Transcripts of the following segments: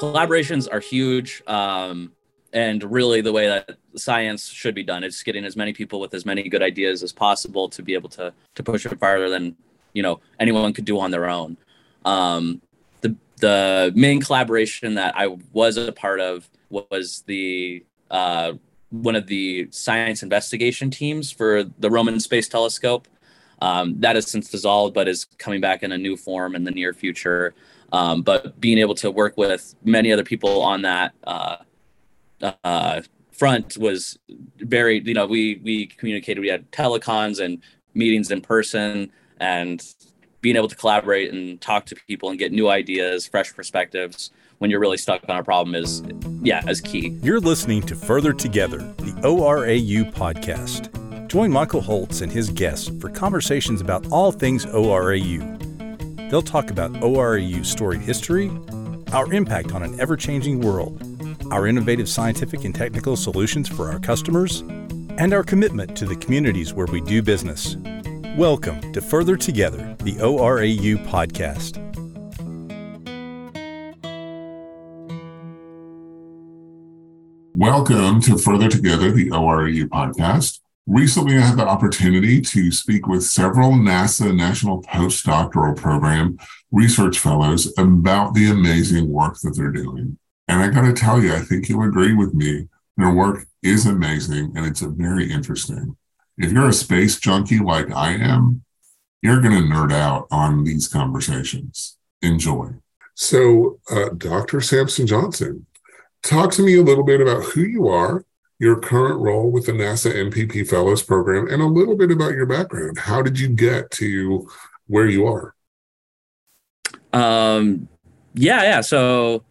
collaborations are huge. Um, and really the way that science should be done is getting as many people with as many good ideas as possible to be able to to push it farther than you know anyone could do on their own um, the the main collaboration that i was a part of was the uh, one of the science investigation teams for the roman space telescope um, that has since dissolved but is coming back in a new form in the near future um, but being able to work with many other people on that uh, uh, front was very you know we we communicated we had telecons and meetings in person and being able to collaborate and talk to people and get new ideas fresh perspectives when you're really stuck on a problem is yeah is key. You're listening to further together the orau podcast. Join michael holtz and his guests for conversations about all things orau they'll talk about orau's storied history our impact on an ever-changing world our innovative scientific and technical solutions for our customers, and our commitment to the communities where we do business. Welcome to Further Together, the ORAU podcast. Welcome to Further Together, the ORAU podcast. Recently, I had the opportunity to speak with several NASA National Postdoctoral Program research fellows about the amazing work that they're doing. And I got to tell you, I think you'll agree with me. Their work is amazing and it's very interesting. If you're a space junkie like I am, you're going to nerd out on these conversations. Enjoy. So, uh, Dr. Samson Johnson, talk to me a little bit about who you are, your current role with the NASA NPP Fellows Program, and a little bit about your background. How did you get to where you are? Um, yeah, yeah. So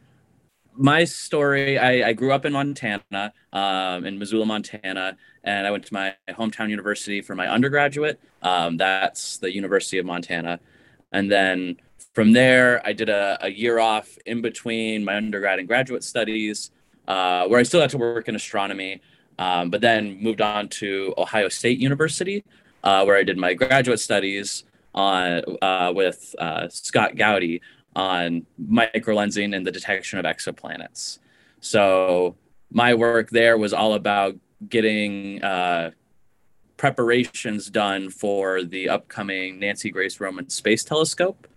my story I, I, grew up in montana um, in missoula montana and i went to my hometown university for my undergraduate um, that's the university of montana and then from there i did a, a year off in between my undergrad and graduate studies uh, where i still had to work in astronomy um, but then moved on to ohio state university uh, where i did my graduate studies on uh, with uh, scott Gaudi on microlensing and the detection of exoplanets. So my work there was all about getting uh, preparations done for the upcoming Nancy Grace Roman Space Telescope.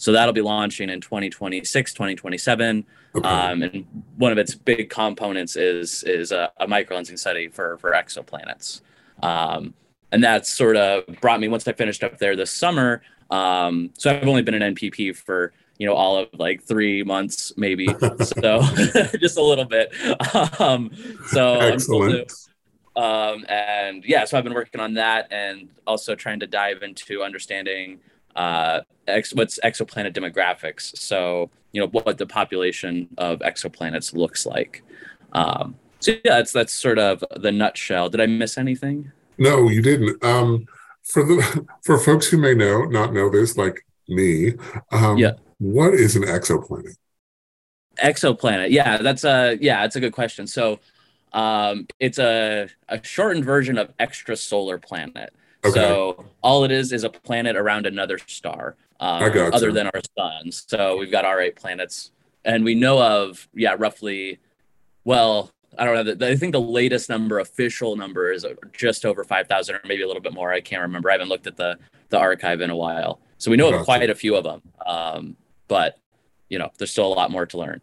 So that'll be launching in 2026, 2027. Okay. Um, and one of its big components is is a, a microlensing study for for exoplanets. Um, and that sort of brought me once I finished up there this summer. Um, so I've only been an NPP for you know all of like three months maybe so just a little bit um so Excellent. um and yeah so i've been working on that and also trying to dive into understanding uh ex- what's exoplanet demographics so you know what the population of exoplanets looks like um so yeah that's that's sort of the nutshell did i miss anything no you didn't um for the for folks who may know not know this like me um yeah what is an exoplanet? Exoplanet. Yeah, that's a yeah, that's a good question. So um, it's a, a shortened version of extrasolar planet. Okay. So all it is is a planet around another star, um, other than our sun. So we've got our eight planets, and we know of yeah, roughly. Well, I don't know. I think the latest number, official number, is just over five thousand, or maybe a little bit more. I can't remember. I haven't looked at the the archive in a while, so we know gotcha. of quite a few of them. Um, but you know, there's still a lot more to learn.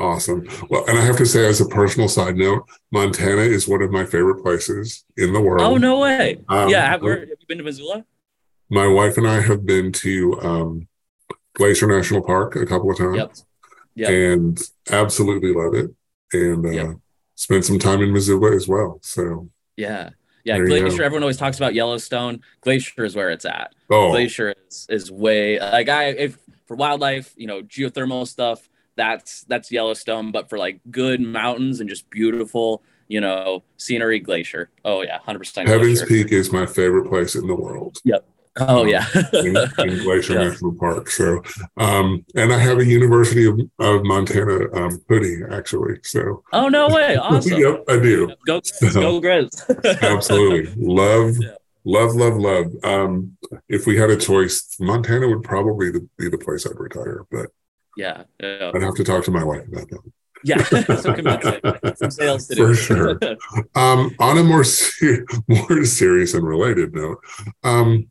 Awesome. Well, and I have to say, as a personal side note, Montana is one of my favorite places in the world. Oh no way! Um, yeah, have, have, you been to Missoula? My wife and I have been to um, Glacier National Park a couple of times, yep. Yep. and absolutely love it. And uh, yep. spent some time in Missoula as well. So yeah, yeah. Glacier. Everyone always talks about Yellowstone. Glacier is where it's at. Oh, Glacier is is way like I if for wildlife, you know, geothermal stuff, that's that's Yellowstone. But for like good mountains and just beautiful, you know, scenery, Glacier. Oh yeah, hundred percent. Heaven's Peak is my favorite place in the world. Yep. Oh um, yeah, in, in, Glacier yeah. National Park. So, um, and I have a University of, of Montana um, hoodie actually. So. Oh no way! Awesome. yep, I do. Go so, go Grizz. absolutely love yeah. Love, love, love. Um, if we had a choice, Montana would probably be the place I'd retire. But Yeah, yeah. I'd have to talk to my wife about that. Yeah, some, some sales to. For sure. Um, on a more ser- more serious and related note, um,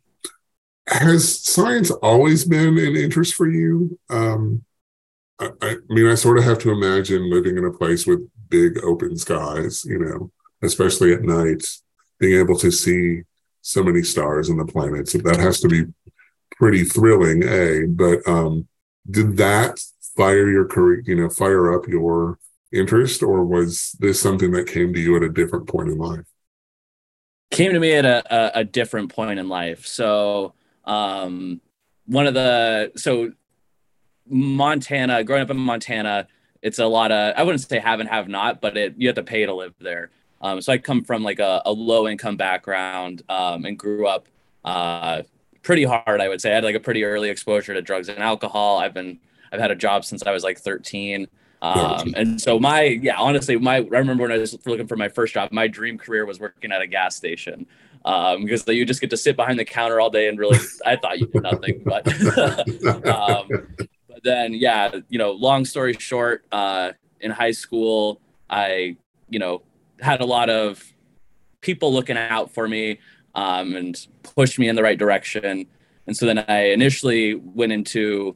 has science always been an interest for you? Um, I, I mean, I sort of have to imagine living in a place with big open skies, you know, especially at night, being able to see so many stars and the planets. That has to be pretty thrilling, a. But um, did that fire your career? You know, fire up your interest, or was this something that came to you at a different point in life? Came to me at a, a, a different point in life. So um, one of the so Montana, growing up in Montana, it's a lot of I wouldn't say have and have not, but it you have to pay to live there. Um, so I come from like a, a low income background um, and grew up uh, pretty hard. I would say I had like a pretty early exposure to drugs and alcohol. I've been I've had a job since I was like 13. Um, and so my yeah, honestly, my I remember when I was looking for my first job, my dream career was working at a gas station um, because you just get to sit behind the counter all day and really I thought you did nothing, but um, but then yeah, you know, long story short, uh, in high school, I you know had a lot of people looking out for me um, and pushed me in the right direction, and so then I initially went into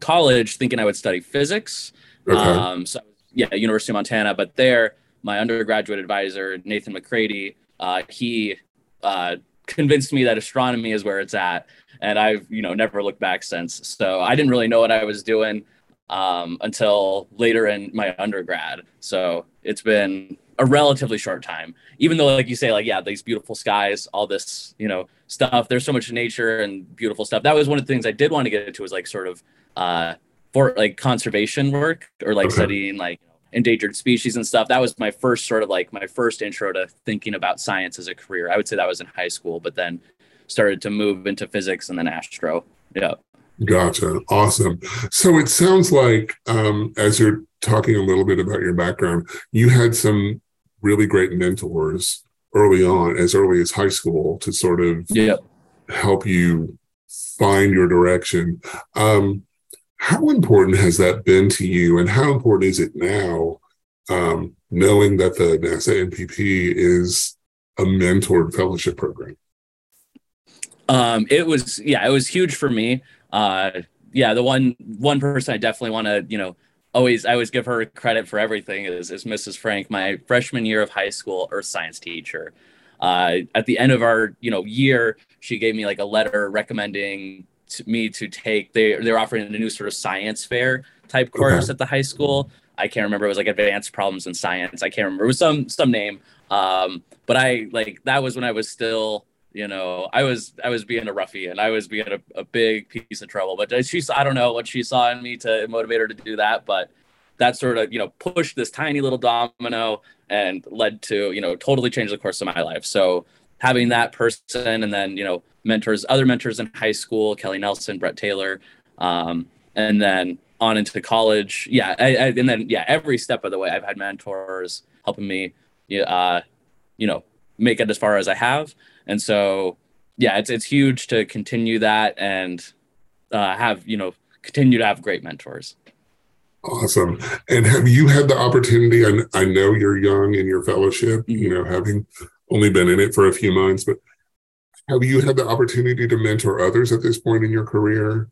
college thinking I would study physics. Okay. Um, so yeah, University of Montana. But there, my undergraduate advisor Nathan McCrady, uh, he uh, convinced me that astronomy is where it's at, and I've you know never looked back since. So I didn't really know what I was doing um, until later in my undergrad. So it's been a relatively short time, even though like you say, like yeah, these beautiful skies, all this you know stuff. There's so much nature and beautiful stuff. That was one of the things I did want to get into was like sort of uh, for like conservation work or like Okay. studying like endangered species and stuff. That was my first sort of like my first intro to thinking about science as a career. I would say that was in high school, but then started to move into physics and then astro. Yeah. Gotcha. Awesome. So it sounds like, um, as you're talking a little bit about your background, you had some really great mentors early on, as early as high school, to sort of Yeah. help you find your direction. Um, how important has that been to you, and how important is it now, um, knowing that the NASA NPP is a mentored fellowship program? Um, it was yeah, it was huge for me. Uh, yeah, the one one person I definitely want to you know always I always give her credit for everything is is Mrs. Frank, my freshman year of high school earth science teacher. Uh, at the end of our you know year, she gave me like a letter recommending to me to take they they're offering a new sort of science fair type course at the high school. I can't remember. It was like advanced problems in science. I can't remember. It was some some name. Um, but I like that was when I was still you know i was i was being a roughie and i was being a, a big piece of trouble but she i don't know what she saw in me to motivate her to do that but that sort of you know pushed this tiny little domino and led to you know totally changed the course of my life. So having that person and then you know mentors other mentors in high school kelly nelson brett taylor um, and then on into college. Yeah I, I, and then yeah every step of the way i've had mentors helping me uh, you know make it as far as i have and so yeah it's it's huge to continue that and uh, have you know continue to have great mentors Awesome. And have you had the opportunity? I, I know you're young in your fellowship, you know, having only been in it for a few months, but have you had the opportunity to mentor others at this point in your career?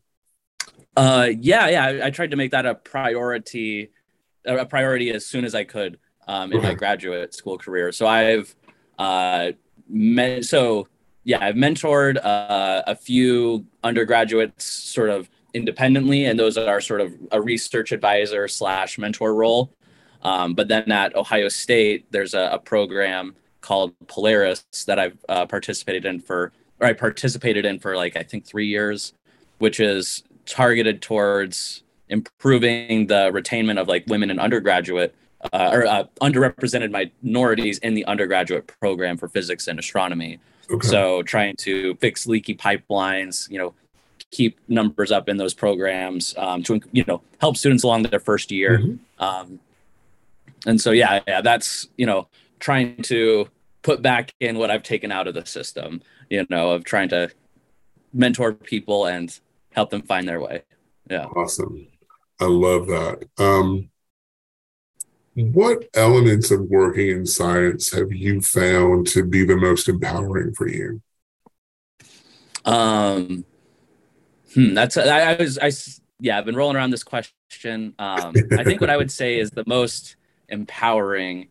uh yeah yeah I, I tried to make that a priority a priority as soon as i could um, in my graduate school career so i've uh met so yeah i've mentored uh, a few undergraduates sort of independently and those are sort of a research advisor slash mentor role. Um, but then at ohio state there's a, a program called polaris that i've uh, participated in for or i participated in for like i think three years which is targeted towards improving the retainment of like women in undergraduate uh, or uh, underrepresented minorities in the undergraduate program for physics and astronomy. Okay. So trying to fix leaky pipelines, you know, keep numbers up in those programs um, to you know help students along their first year. Mhm. Um, and so yeah, yeah, that's you know trying to put back in what I've taken out of the system. You know, of trying to mentor people and help them find their way. Yeah. Awesome. I love that. Um, what elements of working in science have you found to be the most empowering for you? Um, hmm, that's I, I was I yeah I've been rolling around this question. Um, I think what I would say is the most empowering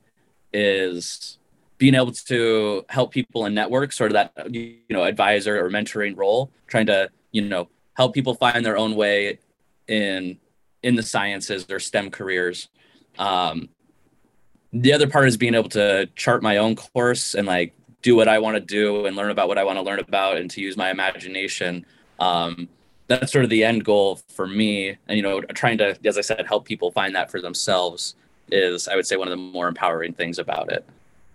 is being able to help people in networks, sort of that you know advisor or mentoring role, trying to you know help people find their own way in in the sciences or STEM careers. Um, the other part is being able to chart my own course and like do what I want to do and learn about what I want to learn about and to use my imagination. Um, that's sort of the end goal for me. And, you know, trying to, as I said, help people find that for themselves is, I would say, one of the more empowering things about it.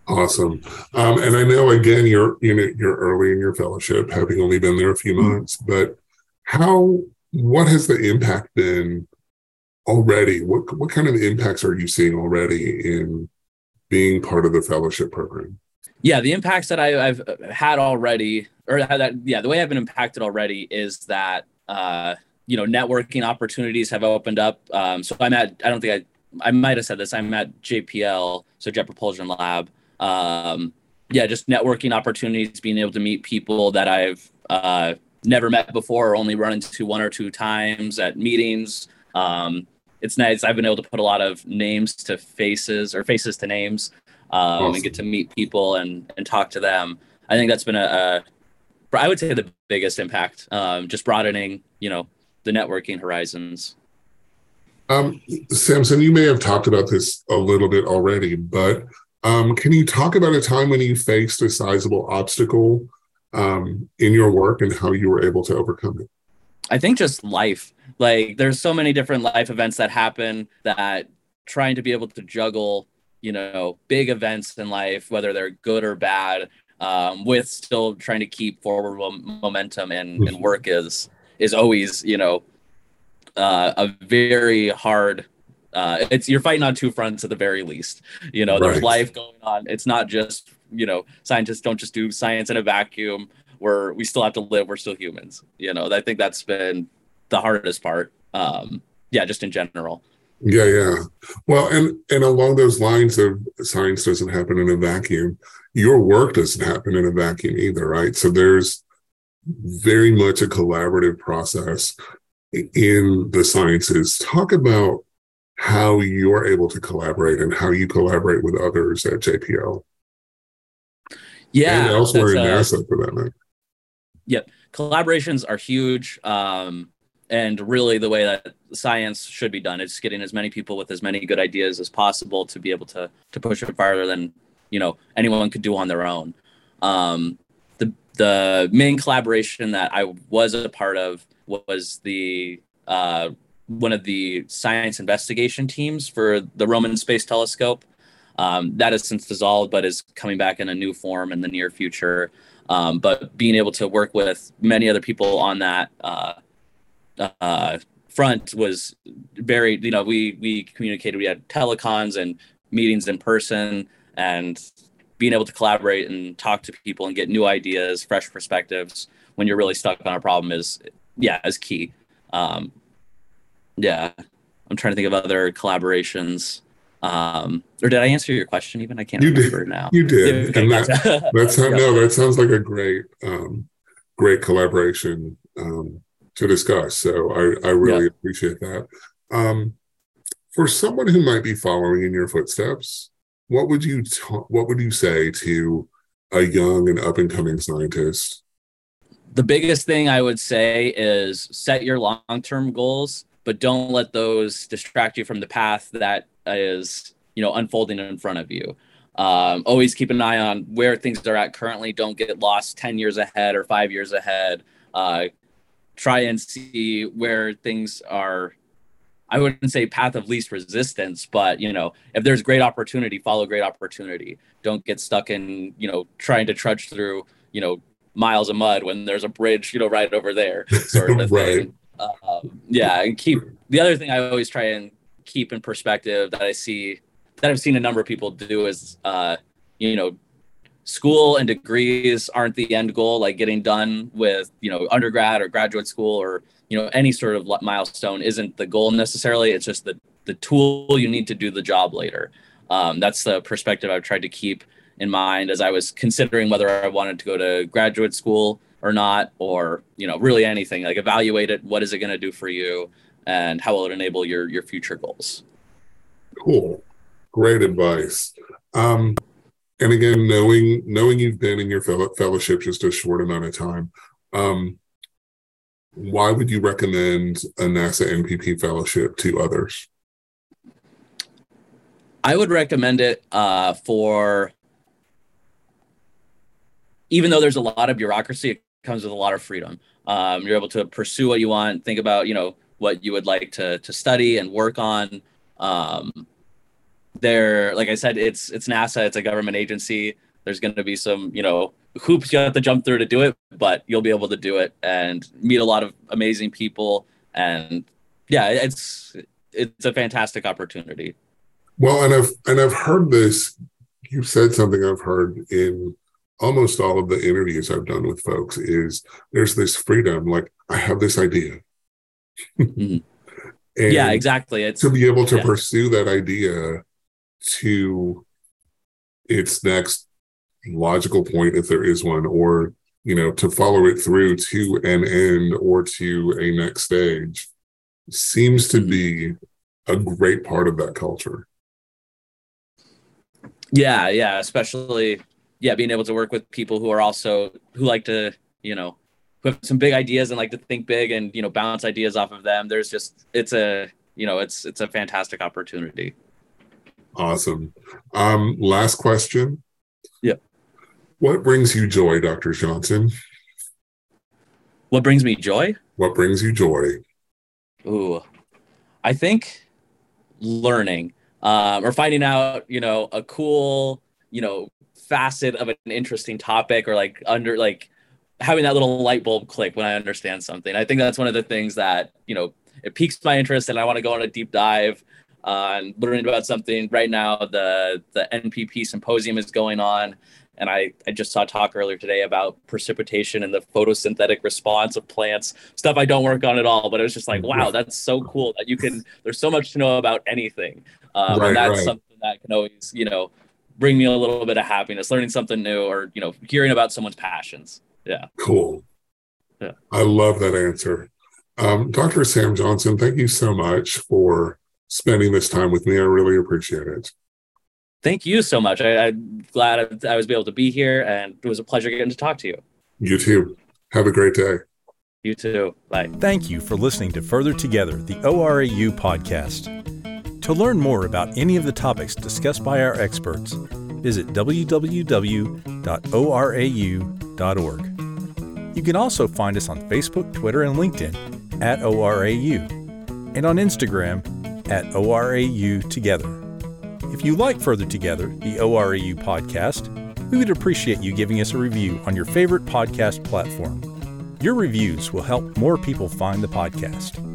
Awesome. Um, and I know, again, you're, you know, you're early in your fellowship, having only been there a few mm-hmm. months, but how, what has the impact been already? What, what kind of impacts are you seeing already in being part of the fellowship program? yeah, the impacts that I, have had already, or that, yeah, the way I've been impacted already is that, uh, you know, networking opportunities have opened up. Um, so I'm at, I don't think I, I might have said this, I'm at JPL, so Jet Propulsion Lab. Um, yeah, just networking opportunities, being able to meet people that I've uh, never met before or only run into one or two times at meetings. Um, it's nice. I've been able to put a lot of names to faces or faces to names um, awesome. and get to meet people and and talk to them. I think that's been a, a I would say the biggest impact, um, just broadening, you know, the networking horizons. Um, Samson, you may have talked about this a little bit already, but um, can you talk about a time when you faced a sizable obstacle um, in your work and how you were able to overcome it? I think just life. Like, there's so many different life events that happen that trying to be able to juggle you know big events in life whether they're good or bad um, with still trying to keep forward momentum and, and work is is always you know uh, a very hard uh, it's you're fighting on two fronts at the very least. You know right. there's life going on. It's not just you know scientists don't just do science in a vacuum. Where we still have to live. We're still humans. You know i think that's been the hardest part um, yeah just in general yeah, yeah. Well, and and along those lines of science doesn't happen in a vacuum. Your work doesn't happen in a vacuum either, right? So there's very much a collaborative process in the sciences. Talk about how you're able to collaborate and how you collaborate with others at JPL. Yeah, and elsewhere in NASA for that matter. Yep, collaborations are huge. Um, and really the way that science should be done. Is getting as many people with as many good ideas as possible to be able to to push it farther than you know anyone could do on their own. Um, the the main collaboration that i was a part of was the uh, one of the science investigation teams for the roman space telescope. Um, that has since dissolved but is coming back in a new form in the near future. Um, but being able to work with many other people on that uh, uh, front was very you know we we communicated we had telecons and meetings in person and being able to collaborate and talk to people and get new ideas fresh perspectives when you're really stuck on a problem is yeah is key. Um, yeah i'm trying to think of other collaborations. Um, or did i answer your question even? I can't you remember did. now. You did. And that, that's how, no that sounds like a great um, great collaboration um, to discuss. So I, I really yeah. appreciate that. Um, for someone who might be following in your footsteps, what would you ta- what would you say to a young and up and coming scientist? The biggest thing I would say is set your long term goals, but don't let those distract you from the path that is you know unfolding in front of you. Um, always keep an eye on where things are at currently. Don't get lost 10 years ahead or five years ahead. Uh, try and see where things are I wouldn't say path of least resistance, but you know, if there's great opportunity, follow great opportunity. Don't get stuck in, you know, trying to trudge through, you know, miles of mud when there's a bridge, you know, right over there, sort of right. thing. Um, yeah, and keep the other thing I always try and keep in perspective that I see that I've seen a number of people do is, uh, you know, school and degrees aren't the end goal like getting done with you know undergrad or graduate school or you know any sort of milestone isn't the goal necessarily. It's just the the tool you need to do the job later. Um, that's the perspective i've tried to keep in mind as i was considering whether i wanted to go to graduate school or not or you know really anything like evaluate it. What is it going to do for you? And how will it enable your your future goals? Cool. Great advice. Um, and again knowing knowing you've been in your fellowship just a short amount of time um, why would you recommend a NASA NPP fellowship to others? I would recommend it uh, for, even though there's a lot of bureaucracy, it comes with a lot of freedom. Um, you're able to pursue what you want, think about, you know, what you would like to to study and work on. Um, there, like I said, it's it's NASA, it's a government agency. There's going to be some, you know, hoops you have to jump through to do it, but you'll be able to do it and meet a lot of amazing people. And yeah, it's it's a fantastic opportunity. Well, and I've and I've heard this. You've said something I've heard in almost all of the interviews I've done with folks is there's this freedom. Like I have this idea. mm-hmm. yeah, exactly. It's to be able to yeah. pursue that idea to its next logical point if there is one or you know to follow it through to an end or to a next stage seems to be a great part of that culture. Yeah yeah especially yeah being able to work with people who are also who like to you know who have some big ideas and like to think big and you know bounce ideas off of them. There's just it's a you know it's it's a fantastic opportunity awesome um last question yeah what brings you joy, Dr. Johnson? What brings me joy? What brings you joy? Ooh, I think learning um, or finding out, you know, a cool, you know, facet of an interesting topic or like under like having that little light bulb click when I understand something. I think that's one of the things that, you know, it piques my interest and I want to go on a deep dive uh, and learning about something right now. The, the NPP symposium is going on and I, I just saw a talk earlier today about precipitation and the photosynthetic response of plants, stuff I don't work on at all. But it was just like, wow, that's so cool that you can, there's so much to know about anything. Um, right, and that's right. something that can always, you know, bring me a little bit of happiness, learning something new or, you know, hearing about someone's passions. Yeah. Cool. Yeah. I love that answer. Um, Dr. Sam Johnson, thank you so much for spending this time with me. I really appreciate it thank you so much. I, am glad I, was able to be here, and it was a pleasure getting to talk to you. You too. Have a great day. You too. Bye. Thank you for listening to Further Together, the ORAU podcast. To learn more about any of the topics discussed by our experts, visit www.orau.org. You can also find us on Facebook, Twitter, and LinkedIn at ORAU, and on Instagram at ORAU Together. If you like Further Together, the ORAU podcast, we would appreciate you giving us a review on your favorite podcast platform. Your reviews will help more people find the podcast.